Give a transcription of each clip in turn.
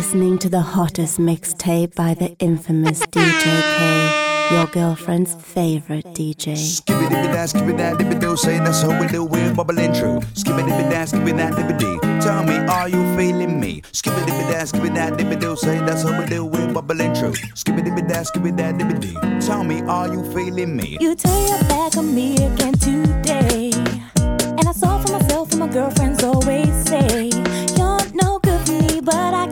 listening to the hottest mixtape by the infamous DJ K, your girlfriend's favorite DJ. Skippy it, dip it, that, skip it, that, dip it, do, say that's how we do, it. Bubble intro. Skippy Skip it, dip it, that, skip that, dip it, dee. Tell me, are you feeling me? Skippy it, dip it, that, skip it, that, dip it, do, say that's how we do, it. Bubble intro. Skippy Skip it, dip it, that, skip that, dip it, dee. Tell me, are you feeling me? You turn your back on me again today. And I saw for myself and my girlfriends always say, You're no good for me, but I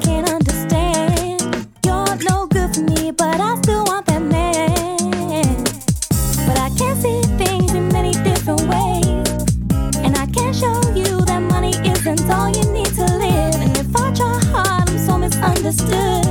understood.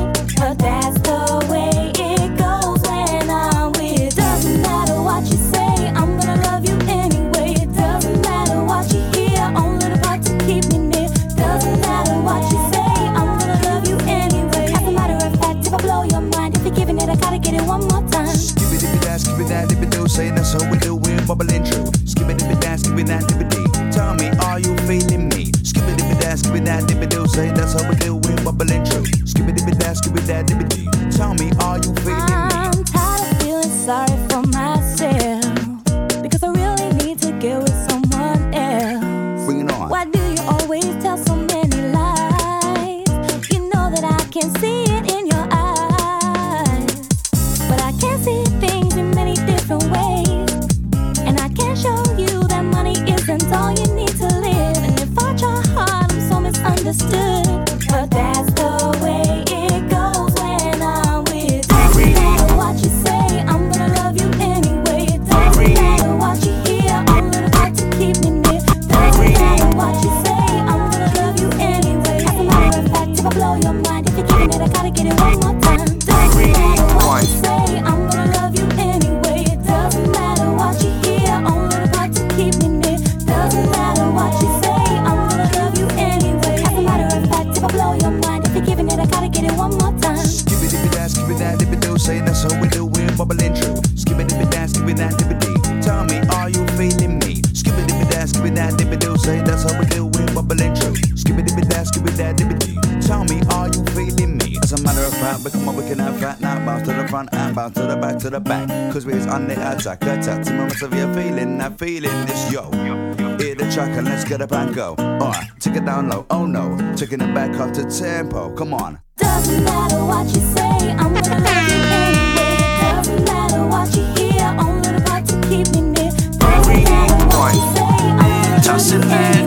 up and go Uh, took it down low, oh no. Taking it back up to tempo, come on. Doesn't matter what you say, I'm gonna love you anyway. Doesn't matter what you hear, only about to keep me near. Doesn't matter what you say, I'm gonna love you anyway.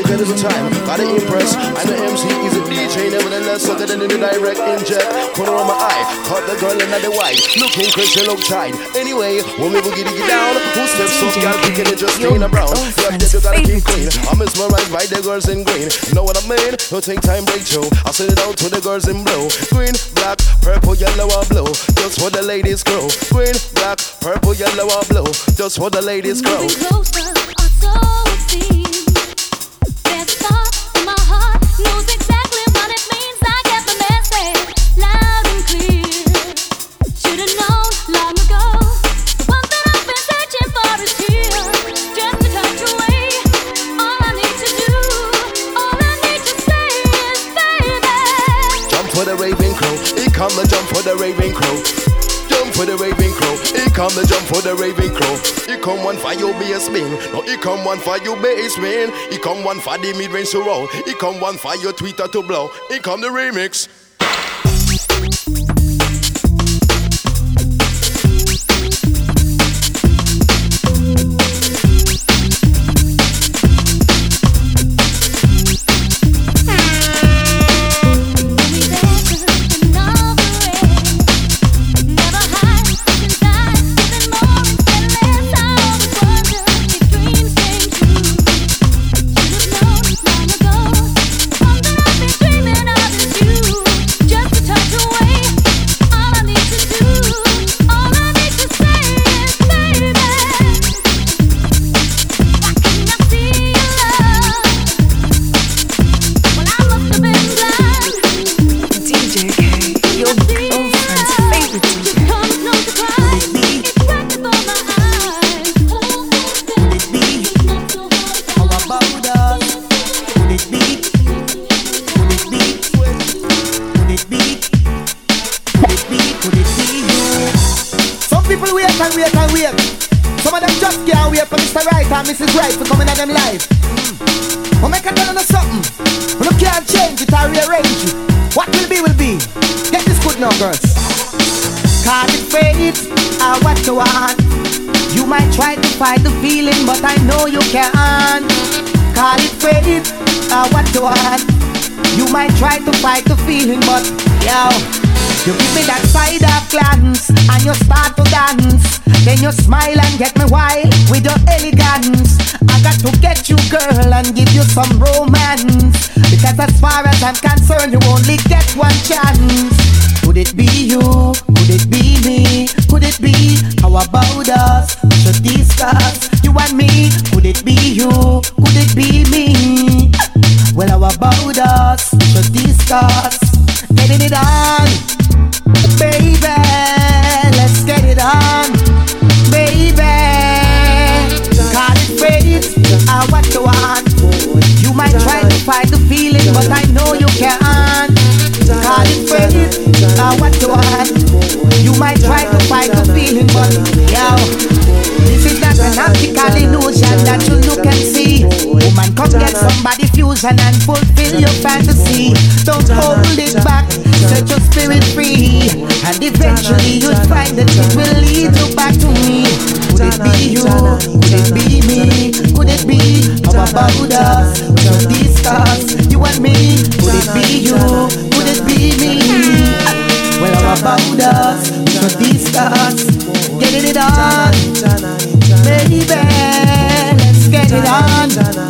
Take a little time, gotta impress. I know MC is a DJ, nevertheless, so that in the direct inject. Corner on my eye, caught the girl in the white. Looking crazy, look tight. Anyway, when we get it down, who steps up, y'all picking it just clean and brown. Yeah, that you gotta keep clean. I'm mesmerized by the girls in green. You know what I mean? Don't take time, break you. I'll send it out to the girls in blue. Green, black, purple, yellow, or blue. Just for the ladies' crew. Green, black, purple, yellow, or blue. Just for the ladies' crew. Moving closer, or so it come the jump for the raving crow. He come one for your bass spin. No, he come one for your bass man. He come one for the mid range to roll. He come one for your tweeter to blow. He come the remix. Wait and wait and wait. Some of them just can't wait for Mr. Right and Mrs. Right for coming at them live. But hmm. make a tell you something. We no can't change it or rearrange it. What will be will be. Get this good now, girls. Call it fate or what you want. You might try to fight the feeling, but I know you can't. Call it fate or what you want. You might try to fight the feeling, but yo, you give me that side of glance and you start to dance. Then you smile and get me wild with your elegance. I got to get you, girl, and give you some romance. Because as far as I'm concerned, you only get one chance. Could it be you? Could it be me? Could it be? How about us? We should discuss you and me. Could it be you? Could it be me? Well, how about us? We should discuss getting it on, baby. Let's get it on, baby. It I want. You might try to fight the feeling, but I know you can't. It I want. You might try to fight the feeling, but yo, this is not an optical illusion that you look and see. Woman, come get somebody fusion and fulfill your fantasy. Don't hold it back, set your spirit free, and eventually you'll find that it will lead you back to me. Could it be you? Could it be me? Could it be about us? We'll discuss you and me. Could it be you? Could it be me? Well, about us? We'll discuss. Getting it on, baby. Let's get it on,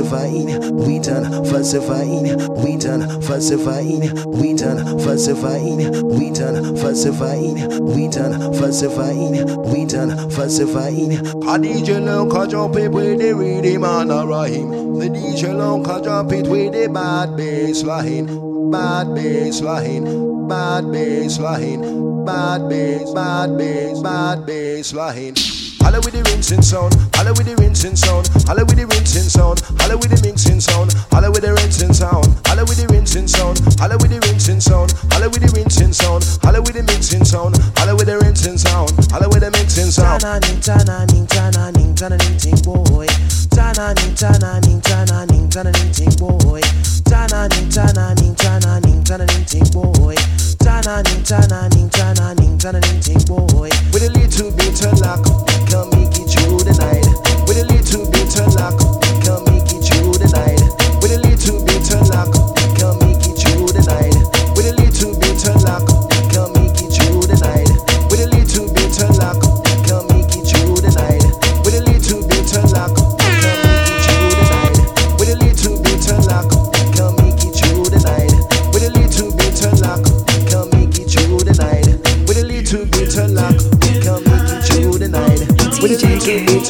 falsified, we done falsified, we done falsified, we done falsified, we done falsified, we done falsified, we done falsified. A DJ long can jump it with the rhythm a rhyme. The DJ long can jump it with the bad bass line, bad bass line, bad bass line, bad bass, bad bass, bad bass line. Holla with the rinsing sound, holla with the rinsing sound, holla with the rinsing sound, holla with the mixing sound, holla with the rinsing sound, holla with the rinsing sound, holla with the rinsing sound, holla with the rinsing sound, holla with the mixing sound, holla with the rinsing sound, holla with the mixing sound. Ting boy. Ting boy. Ting boy. Ting boy. With a little bit of luck, can make it through the night. With a little bit of luck,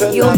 You're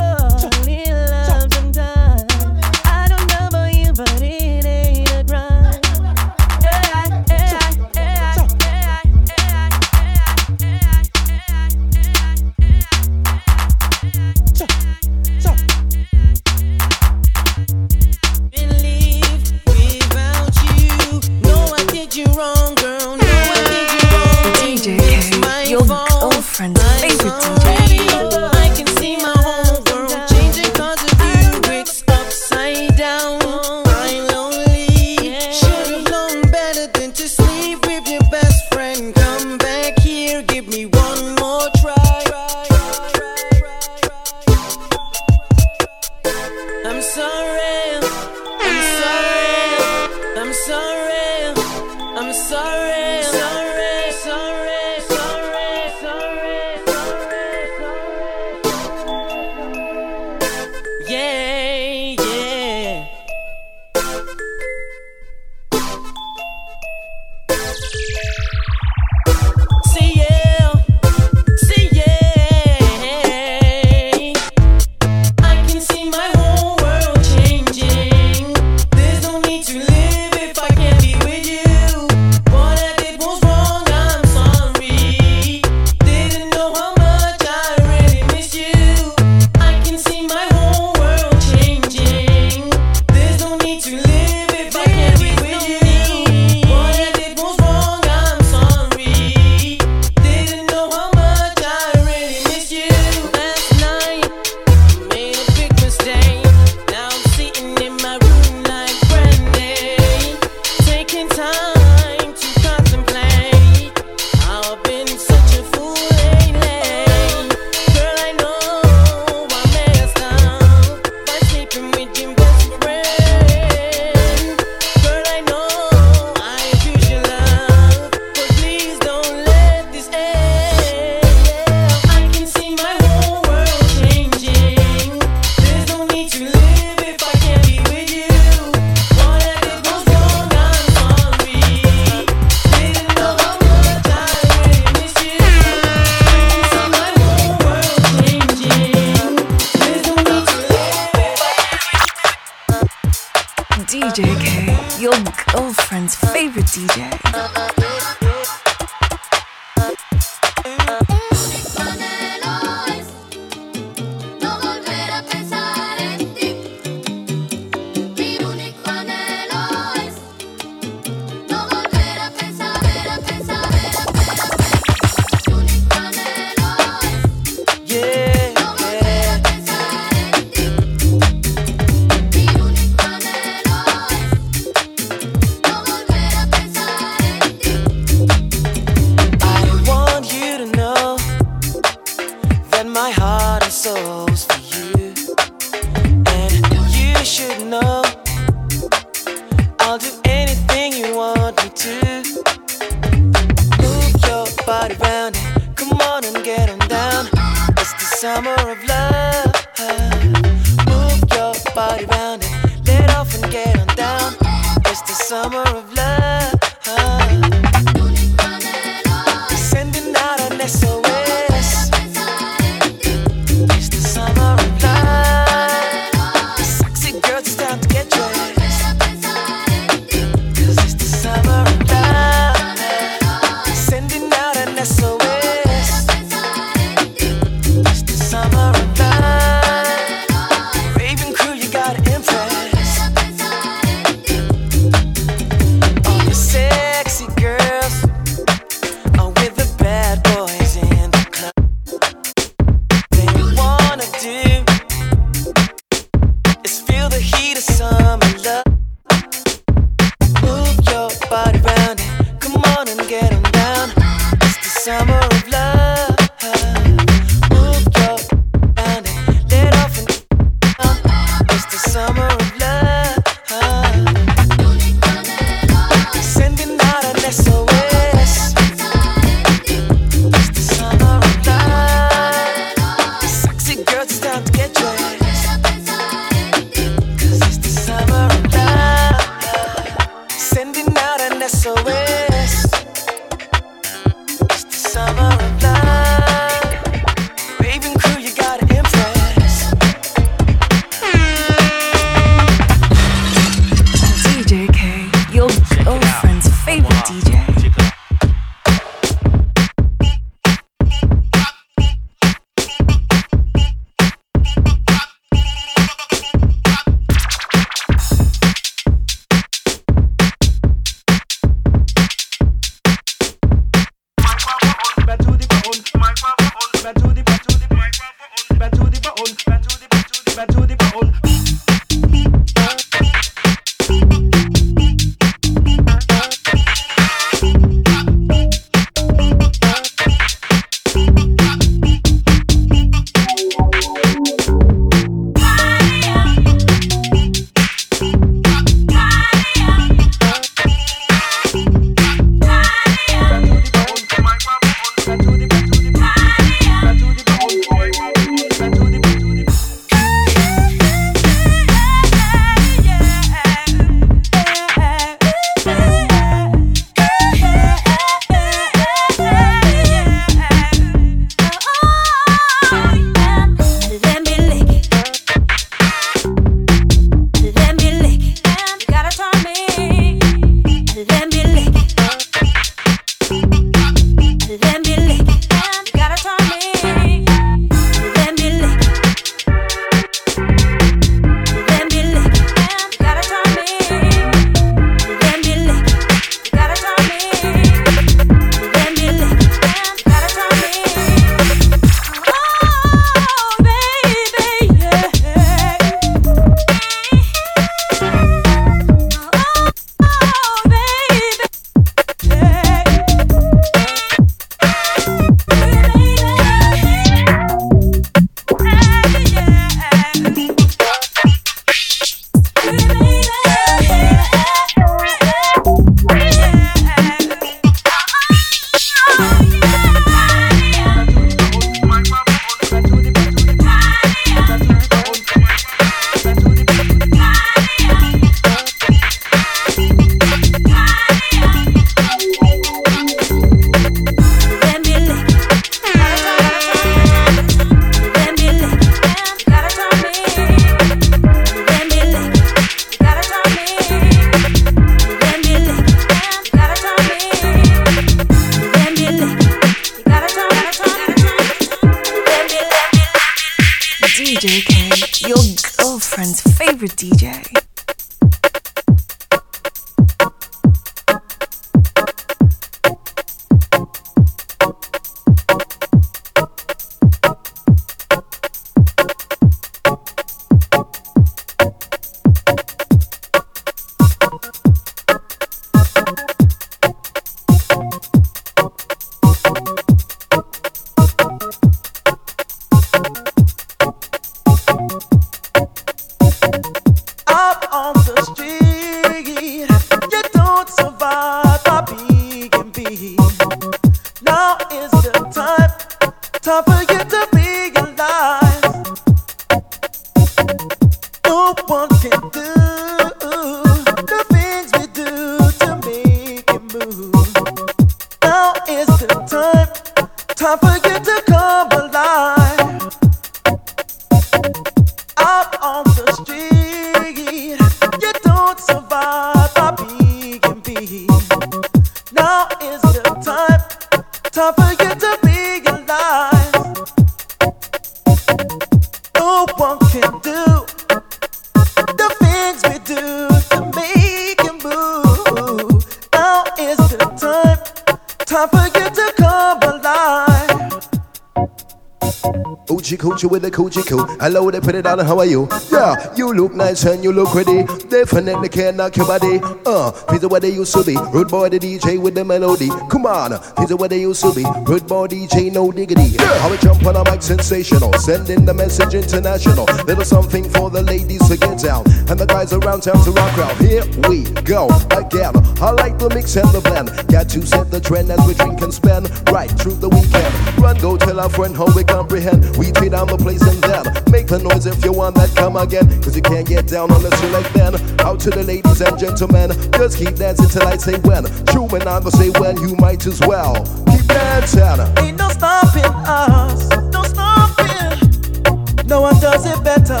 Coochie with the coochie coo. Hello, they put it on. How are you? Yeah, you look nice and you look pretty. Definitely can't knock your body. Uh, these are what they used to be. Rude boy, the DJ with the melody. Come on, these are what they used to be. Rude boy, DJ, no diggity. How we jump on a mic, sensational. Sending the message international. Little something for the ladies to get down. And the guys around town to rock out. Here we go again. I like the mix and the blend. Got to set the trend as we drink and spend right through the weekend. Go tell our friend how we comprehend. We tear down the place and then make the noise if you want that come again. Cause you can't get down unless you like then. Out to the ladies and gentlemen. Just keep dancing till I say when. True when I'm gonna say when, you might as well. Keep dancing. Ain't no stopping us, no stopping. No one does it better.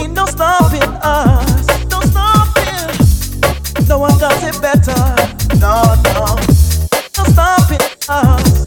Ain't no stopping us, no stopping. No one does it better. No, no. No stopping us,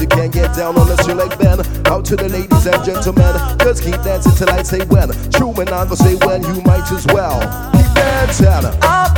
you can't get down unless you like Ben. Out to the ladies and gentlemen. Just keep dancing till I say when. True when I say when, you might as well. Keep dancing.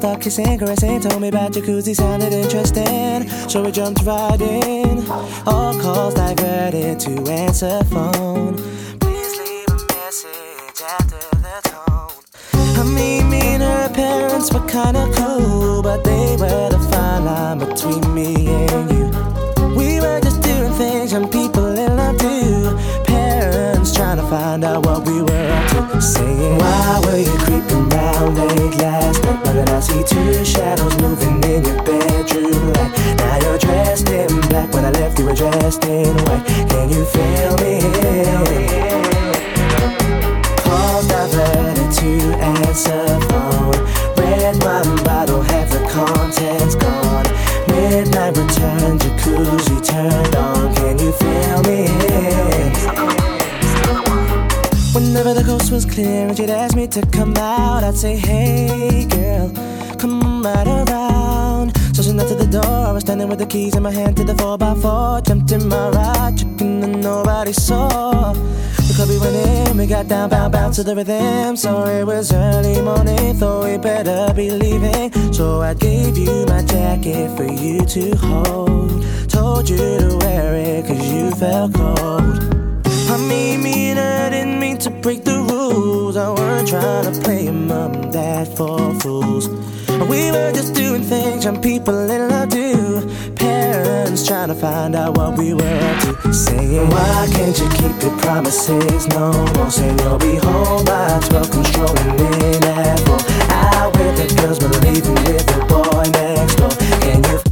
start kissing, caressing. Told me about jacuzzi, sounded interesting. So we jumped right in. All calls diverted to answer phone. dressed in white. Can you feel it? Calls diverted to answer phone. Red wine bottle, have the contents gone. Midnight return, jacuzzi turned on. Can you feel me? Whenever the coast was clear and she'd ask me to come out, I'd say, Hey girl, come right around to the door. I was standing with the keys in my hand to the 4x4. Jumped in my ride, tripping and nobody saw. The club we went in, we got down, bound, bound to the rhythm. So it was early morning, thought we better be leaving. So I gave you my jacket for you to hold. Told you to wear it, cause you felt cold. I mean, mean, I didn't mean to break the rules. I weren't trying to play mom and dad for fools. We were just doing things young people little I do. Parents trying to find out what we were up to. Saying, Why can't you keep your promises? No more saying you'll be home by 12, controlling in Apple. out with the girls, but leaving with the boy next door. Can you?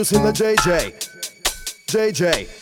Using the JJ. JJ.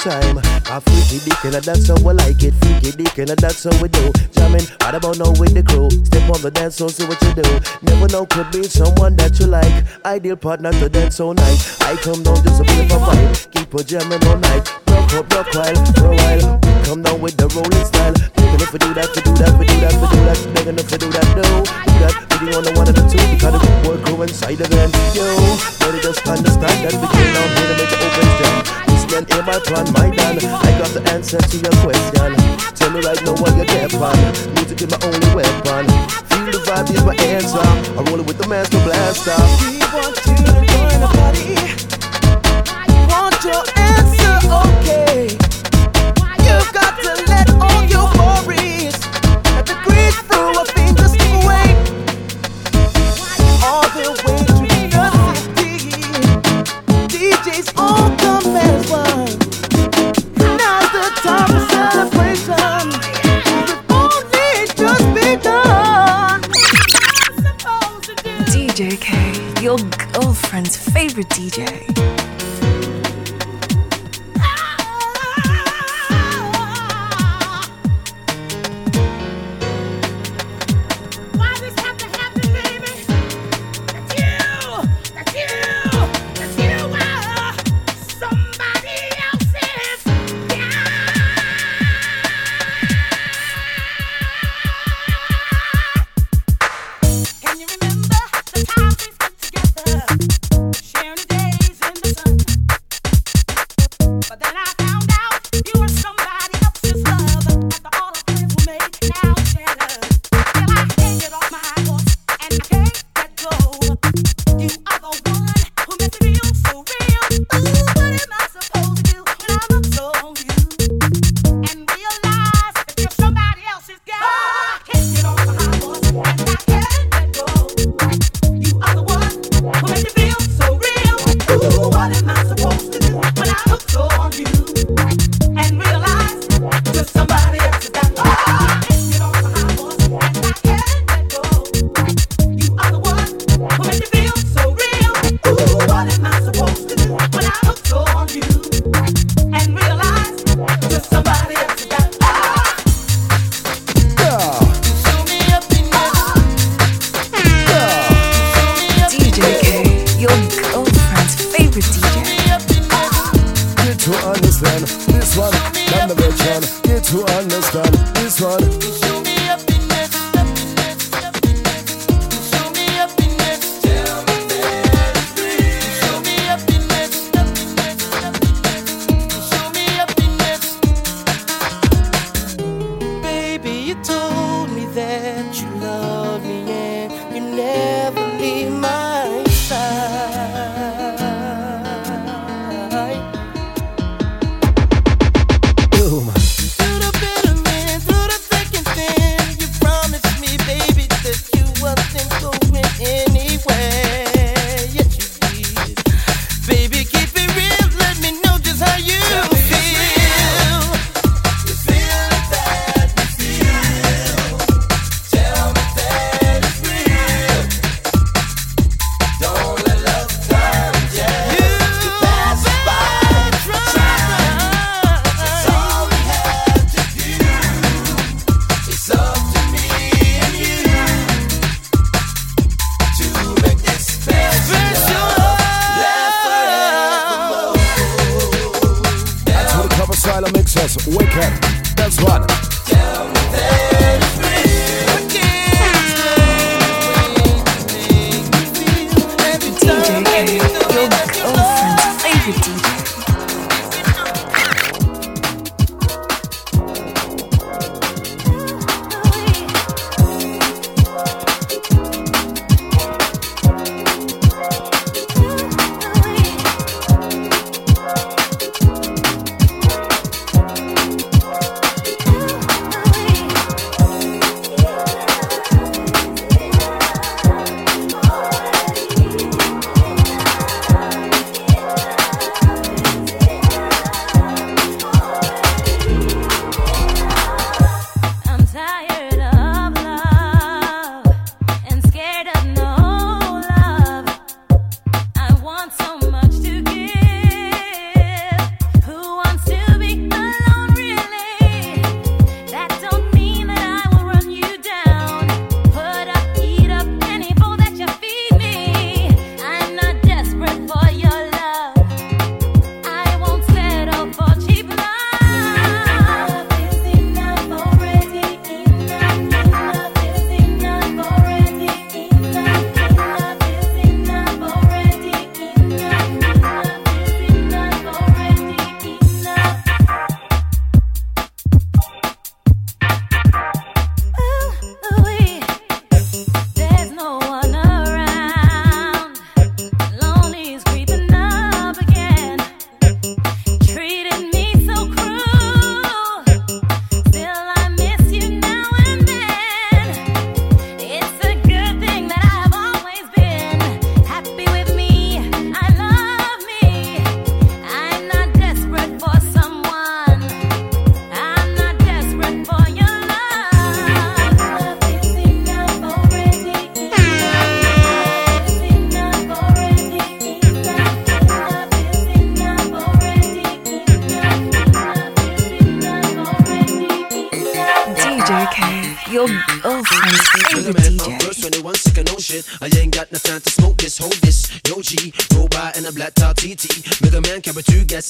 time. A freaky dick and that's how we like it. Freaky dick and that's how we do. Jamming right about now with the crew. Step on the dance floor, see what you do. Never know could be someone that you like. Ideal partner to dance all night. I come down just a bit of a vibe. Keep a jamming all night. Rock up, rock while, for a while. Come down with the rolling style. Begging if we do that, we do that, we do that, we do that. Begging if we do that, no. Do that, we do on the one and the two. Because the work crew inside of them. Yo, better just understand that we can't. Here to make the open jam million aim my gun. I got the answer to your question. Tell me right now what you get on. Music is my only weapon. Feel the vibe is my answer. I'm rolling with the master blaster. We want you to join the party. Want your answer, okay? your girlfriend's favorite DJ.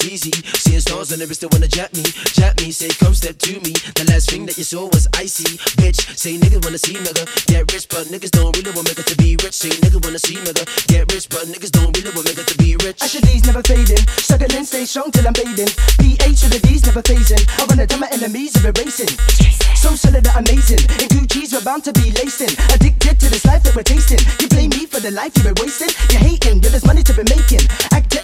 Easy. Seeing stars on the wrist, they wanna jap me. Jap me, say come step to me. The last thing that you saw was icy. Bitch, say niggas wanna see nigga get rich, but niggas don't really want nigga to be rich. Say niggas wanna see nigga get rich, but niggas don't really want nigga to be rich. Asher D's never fading. Struggling, stay strong till I'm bathing. PH to the D's never phasing. I wanna tell my enemies are erasing. So solid that amazing. In Gucci's we're bound to be lacing. Addicted to this life that we're tasting. You blame me for the life you've been wasting. You're hating, yeah, there's money to be making.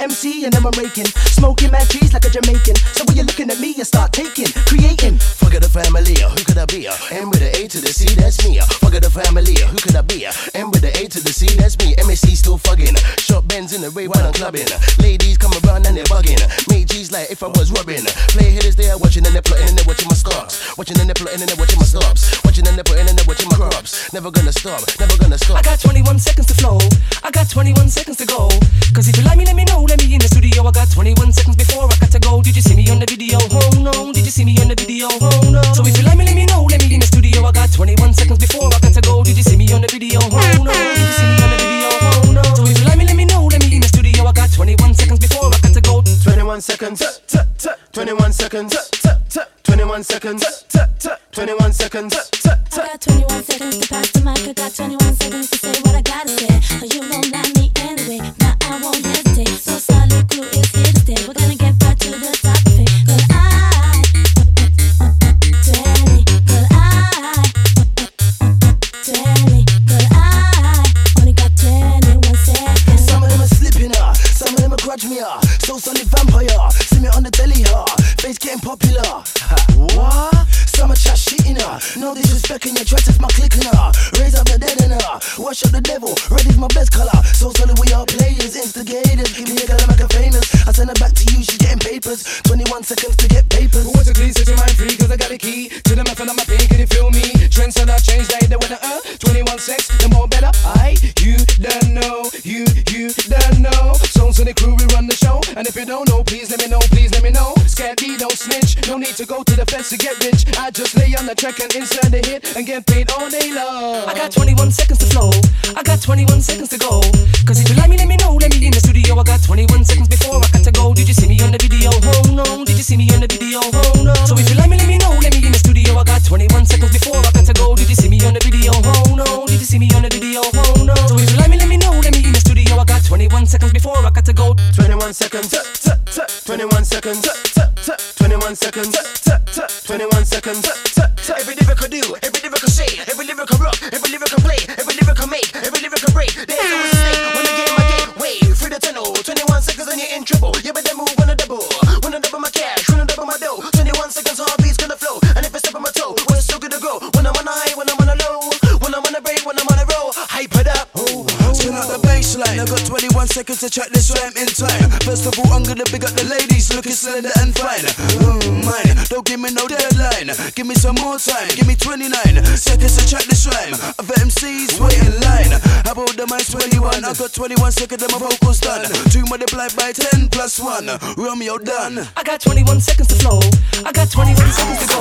MC and I'm raking. Smoking mad trees like a Jamaican. So when you're looking at me, you start taking, creating. Forget the family, uh, who could I be? Uh? M with the A to the C, that's me. Uh. Forget the family, who could I be? M with the A to the C, that's me. MSC still fucking. Short bends in the way while I'm clubbing. Ladies come around and they're bugging. Make G's like if I was rubbing. Play hitters they are watching and they're plotting and they're watching my stocks. Watching and they're plotting and they're watching my stops. Watching and they're and they're watching my crops. Never gonna stop, never gonna stop. I got 21 seconds to flow. I got 21 seconds to go. Cause if you like me, let me know. Let me in the studio. I got 21 seconds before I got to go. Did you see me on the video? Oh no. Did you see me on the video? Oh no. So if you like me, let me know. Let me in the studio. I got 21 seconds before I got to go. Did you see me on the video? Oh no. Did you see me on the video? Oh no. So if you like me, let me know. Let me in the studio. I got 21 seconds before I got to go. 21 seconds. 21 seconds. 21 seconds. 21 seconds. I got 21 seconds to pass the mic. I got 21 seconds to say what I gotta say. But you don't To the top of I, 20, cause I, 20, cause I only got 21 seconds. Some of them are slipping, some of them are grudge me, so solid vampire. See me on the telly, face getting popular. What? Some are chat shitting, no disrespect in your try test my clicking, raise up the dead wash up the devil, red is my best color. So solid we are players, instigators, give me a girl send her back to you, she getting papers. 21 seconds to get papers. What's your please set your mind free Cause I got a key to the method of my pain Can you feel me? Trends are not change like go to the fence to get rich. I just lay on the track and insert the hit and get paid all day long. I got 21 seconds to flow. I got 21 seconds to go. Cause if you like me, let me know. Let me in the studio. I got 21 seconds before I got to go. Did you see me on the video? Oh no. Did you see me on the video? Oh no. So if you like me, let me know. Let me in the studio. I got 21 seconds before I got to go. Did you see me on the video? Oh no. Did you see me on the video? Oh no. So if you like me, let me know. Let me in the studio. I got 21 seconds before I got to go. 21 seconds. 21 seconds. 21 seconds. 21 seconds. Every So give me no deadline. Give me some more time. Give me 29 seconds to check this rhyme. Other MCs wait in line. How about the mice 21? I got 21 seconds and my vocals done. 2 multiplied by 10 plus 1. Romeo done. I got 21 seconds to flow. I got 21 seconds to go.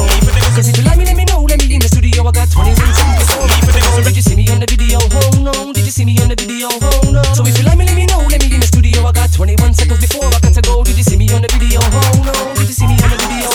Cause if you like me, let me know. Let me in the studio. I got 21 seconds to go. Did you see me on the video? Oh no. Did you see me on the video? Oh no. So if you like me, let me know. Let me in the studio. I got 21 seconds before I got to go. Did you see me on the video? Oh no. Did you see me on the video?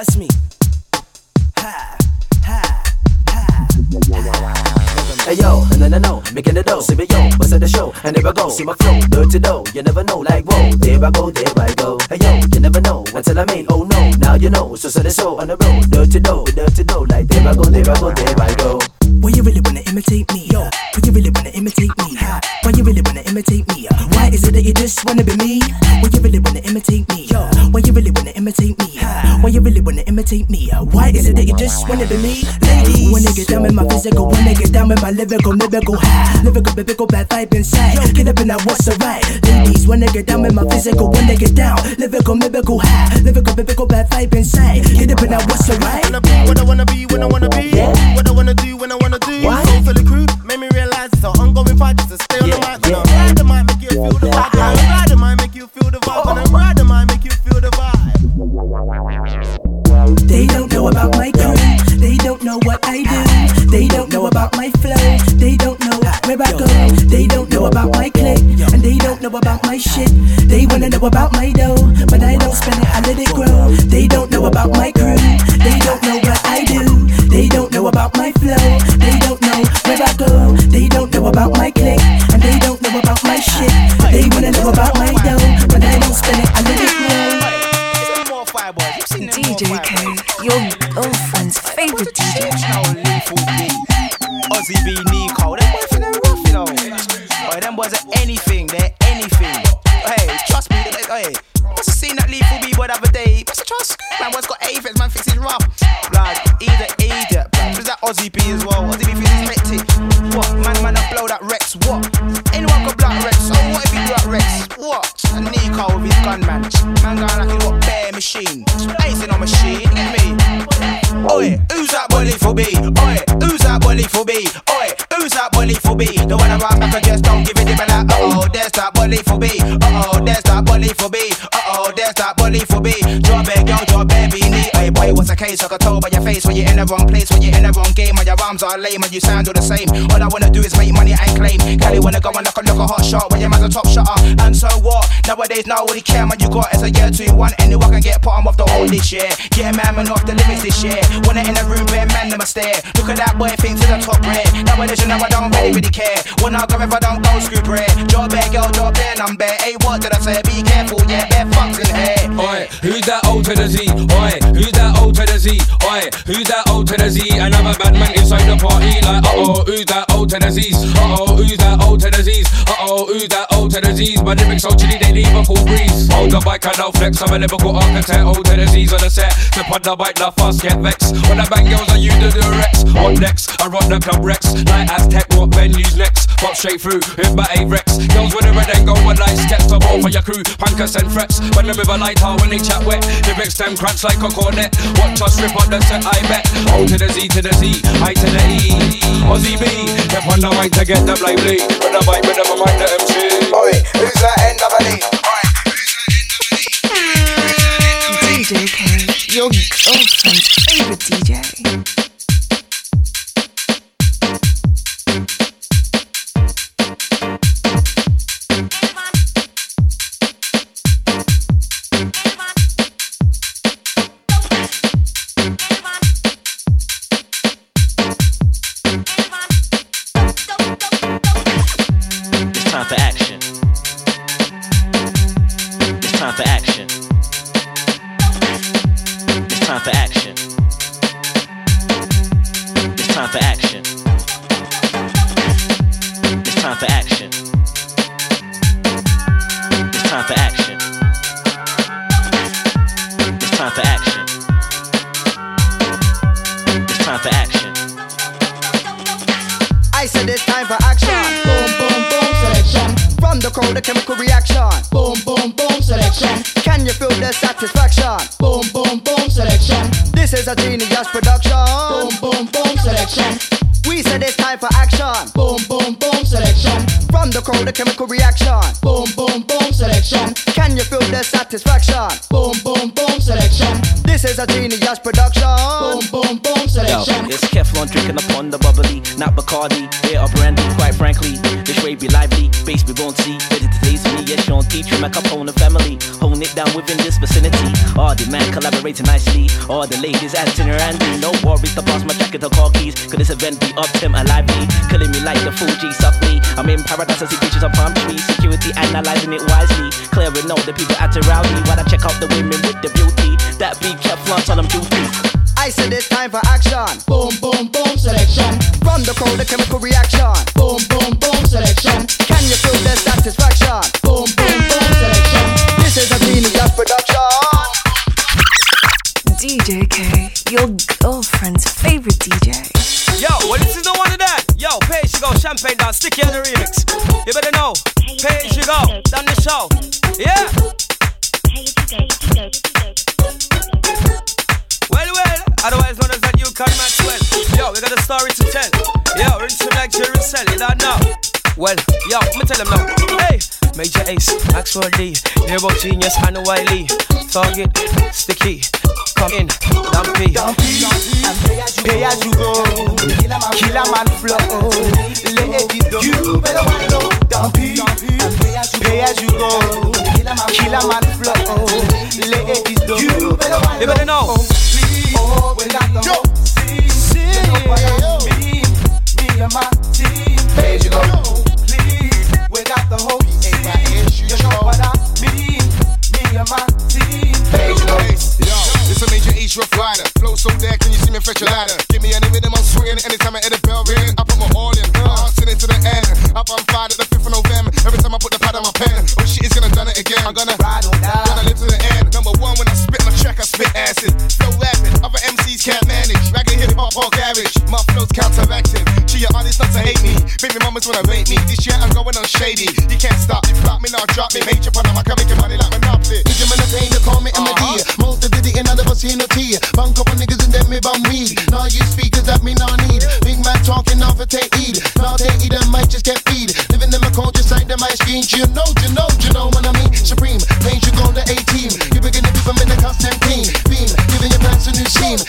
Trust me. Hey yo, no no no, making the dough, see me yo, what's at the show, and there I go, see my flow, dirty dough, you never know, like whoa, there I go, there I go. Hey yo, you never know until I make, oh no, now you know, so set the show on the road, dirty dough, dirty dough, like there I go, there I go, there I go. Why you really wanna imitate me? Yo, why you really wanna imitate me? Why you really wanna imitate me? Is it that you just wanna be me? Why you really wanna imitate me? Yo, why you really wanna imitate me? Why you really wanna imitate me? Why is it that you just wanna be me? Ladies, wanna get down with my physical, wanna get down with my lyrical, lyrical, lyrical, biblical, bad vibe inside. Get up and now what's alright? Ladies, wanna get down with my physical, wanna get down, lyrical, ha, lyrical, biblical, bad vibe inside. Get up and now what's alright? What I wanna be when I wanna be. What I wanna do when I wanna do. Soul for the crew, made me realize it's an ongoing fight just to stay on the mic. Feel the vibe. I'm the mic make you feel the vibe. When I'm the mic make you feel the vibe. They don't know about my crew. They don't know what I do. They don't know about my flow. They don't know where I go. They don't know about my click. And they don't know about my shit. They wanna know about my dough. But I don't spend it, I let it grow. They don't know about my crew. They don't know what I do. They don't know about my flow. They don't know where I go. They don't know about my click. And they don't know about my shit. They wanna know about my dough. But I don't spend it, I let it grow. DJ K, your girlfriend's favorite DJ. Ozzy B, Nico, them boys are rough, you know. Boy, them boys are anything, they're anything. Hey, trust me, hey, must have seen that lethal B boy the other day. Must trust, man, what's got aphids, man thinks he's rough. Blood, either idiot, blood. Who's that Ozzy B as well? Ozzy B thinks expected. What, man, man, I blow that Rex, what? Nico with his gun, man. Man going like he's got bare machine. I ain't seen no machine, me? Oi, who's that boy for B? Oi, who's that boy for B? Oi, who's that boy for B? The one around back and just don't give it a like, uh oh, there's that boy for B. Uh oh, there's that boy for B. Uh oh, there's that boy for B. case? I can tell by your face when you're in the wrong place, when you're in the wrong game, and your rhymes are lame and you sound all the same. All I wanna do is make money and claim. Cali wanna go and look a look a hot shot when your man's a top shotter. And so what? Nowadays, nobody care, man. You got is a year two one, anyone can get bottom of the whole this year. A man, man off the limits this year. When I in the room, bare man, them a stare. Look at that boy, think to the top red. Nowadays, you know I don't really, really care. When I go if I don't go screw bread. Job bare, girl, job bare, I'm bare. Hey, what did I say? Be careful, yeah, bare fucks in here. Oi, who's that old to the Z? Oi, who's that old to the Z? Oi, who's that O to the Z? Another bad man inside the party, like, uh oh, who's that O to the Z's? Uh oh, who's that O to the Z's? Uh oh, who's that O to the Z's? My lyrics so chilly, they leave a cool breeze. Hold the bike, and I don't flex, I'm a lyrical architect. O to the Z's on the set, step on the bike, the fast get vexed. When I bang girls, I use the Durex. On next, I run the club Rex, like Aztec, what venues next? Pop straight through, hit my A-Rex. Girls with a red and go with light sketch, top off for your crew, pankers and frets. When the river light out, when they chat wet, lyrics them crunch like a cornet. Watch us rip on the set, I bet. O to the Z to the Z, I to the E. Ozzy B, step on the mic to get them lively. With the mic, with the mic, the MC. Oi, who's that end of a D? DJ K, your girlfriend's favorite DJ. The chemical reaction. Boom, boom, boom, selection. Can you feel the satisfaction? Boom, boom, boom, selection. This is a genius production. Boom, boom, boom, selection. We said it's time for action. Boom, boom, boom, selection. From the crowd, the chemical reaction. Boom, boom, boom, selection. Can you feel the satisfaction? Boom, boom, boom, selection. This is a genius production. Boom, boom, boom, Yo, it's Keflon drinking upon the bubbly, not Bacardi, beer or brandy. Quite frankly, this way be lively, bass be bouncy. Ready my taste me, yes, Sean T. Trim a Capone family, holding it down within this vicinity. All the man collaborating nicely, all the ladies acting randy. No worries to pass my jacket or car keys, cause this event be up Tim and lively, killing me like the Fuji softly. I'm in paradise, I see pictures of palm trees, security analyzing it wisely. Clearing all the people acting rowdy, while I check out the women with the beauty. That be Keflon, on them duty. I said it's time for action. Boom, boom, boom, selection. From the crowd, the chemical reaction. Boom, boom, boom, selection. Can you feel the satisfaction? Boom, boom, DJ K, your girlfriend's favorite DJ. Yo, well, this is the one of that. Yo, pay you go, champagne down, stick you on the remix. You better know. Pay you go, down the show. Yeah. Well, well, otherwise known as that you can Maxwell. Yo, we got a story to tell. Yo, rinse him like Jerusalem, you don't know. Well, yo, me tell him now. Hey, Major Ace, Maxwell D, Nero Genius, Hannah Wiley, Target, Sticky, come in, Dumpy. Pay as you go, kill a man flow, let it go. You better wind up, dumpy. Pay as you go, kill a man flow, let it go. You better wind up. You better know. Oh, we got the whole scene. You know what I mean? Me and my team. Pay as you go. Please, we got the whole. You know what I mean? Me and my team. Pay as you go. It's a major East rough rider. Flow so there, can you see me fetch a ladder? Give me any rhythm, I'm swinging. Anytime I hear the bell ring, I put my all in. Uh, send it to the end. Up on fire the 5th of November. Every time I put the pad on my pen, oh shit, it's gonna done it again. I'm gonna ride or die. Gonna live to the end. Spit acid. Flow rapid, other MCs can't manage. Ragged hip hop or garage. My flow's counteracting. She your honest not to hate me. Baby mamas wanna rate me. This year I'm going on shady. You can't stop me, flop me, now drop me. Major pun, I'm making money like Monopoly. Nigga, man, they ain't call me MD. Uh-huh. Most of the and I never seen no tea. Bang couple niggas and then me bum weed. Now you speakers that me not need. Big man talking now for take heed. Now take heed, I might just get feed. Living in my culture, side them my screen. You know, you know, you know what I mean. Supreme, range you go to 18. From in the. Beam, giving your a new.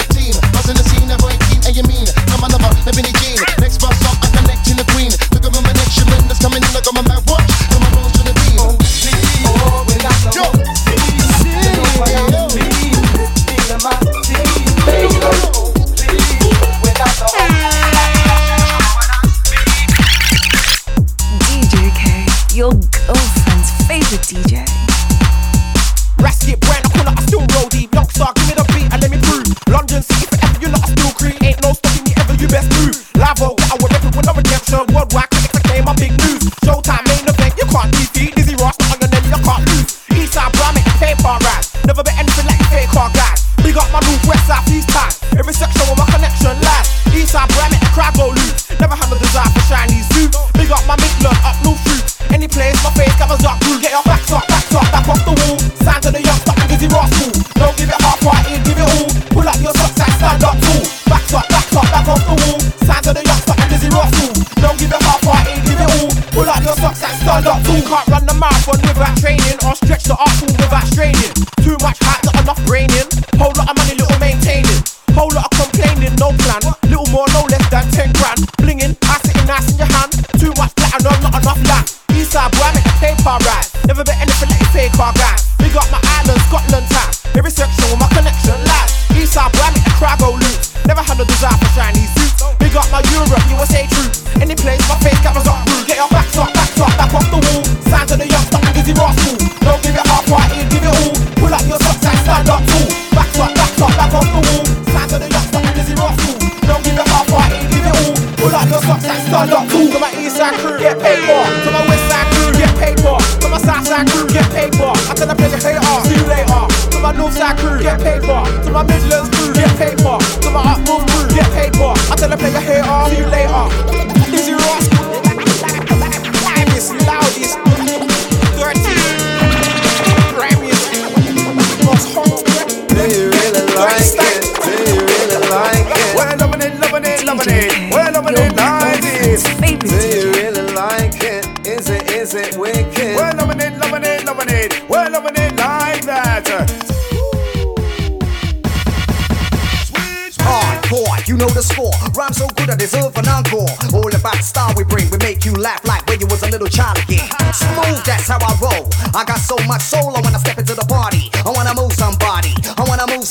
Team, busting the scene, never 18. And you mean, come on over, let me Gene.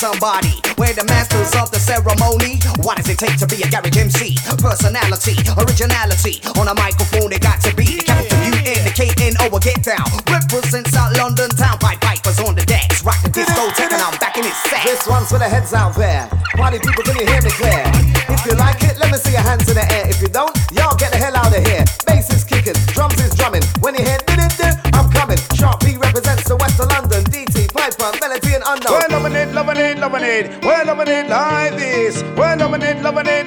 somebody. We're the masters of the ceremony. What does it take to be a garage MC? Personality, originality. On a microphone, it got to be the capital U N the K N O. Get down. Represents South London town. Pied Piper's on the decks, rock the discotheque, and I'm back in it set. This one's for the heads out there. Party people, can you hear me clear?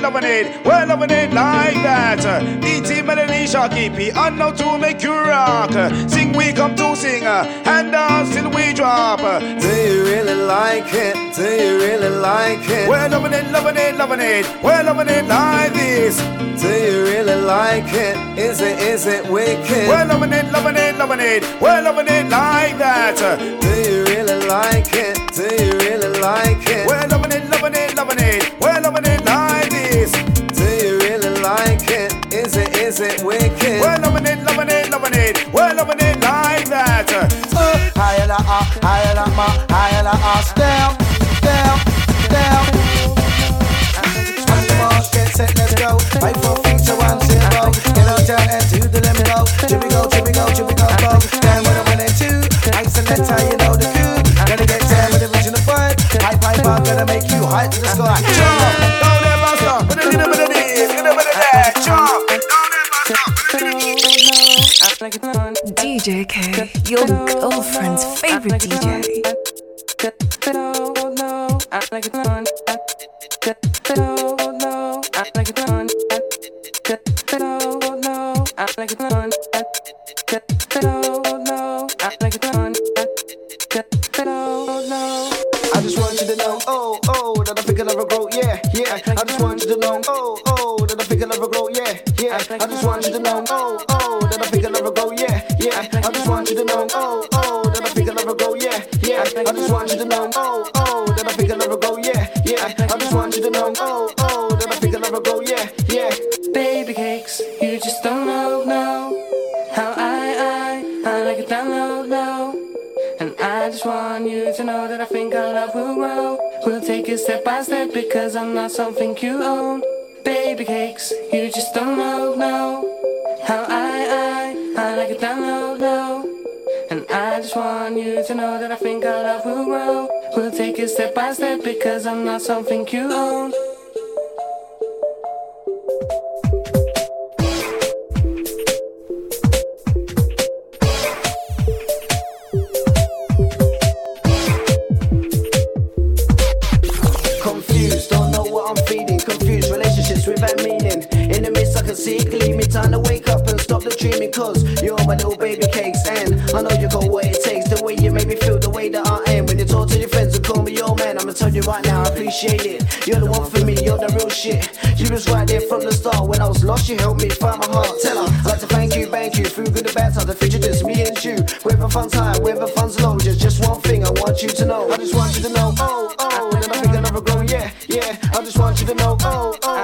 loving it, we're loving it like that. DT Melody Sharky P, I know to make you rock. Sing, we come to sing, and dance till we drop. Do you really like it? Do you really like it? We're loving it, loving it, loving it, we're loving it like this. Do you really like it? Is it, is it wicked? We're loving it, loving it, loving it, we're loving it like that. Do you really like it? Do you really like it? We're loving We're loving it like that. Uh, higher, uh, higher, higher, my higher, higher, higher, okay, your girlfriend's favorite DJ. something you own. bitch by my heart. Tell her, I'd like to thank you, thank you. Through good and bad times, the future just me and you. Whether fun's high, whether fun's low, just just one thing I want you to know. I just want you to know, oh, oh, and I think I'll never grow, yeah, yeah. I just want you to know, oh, oh.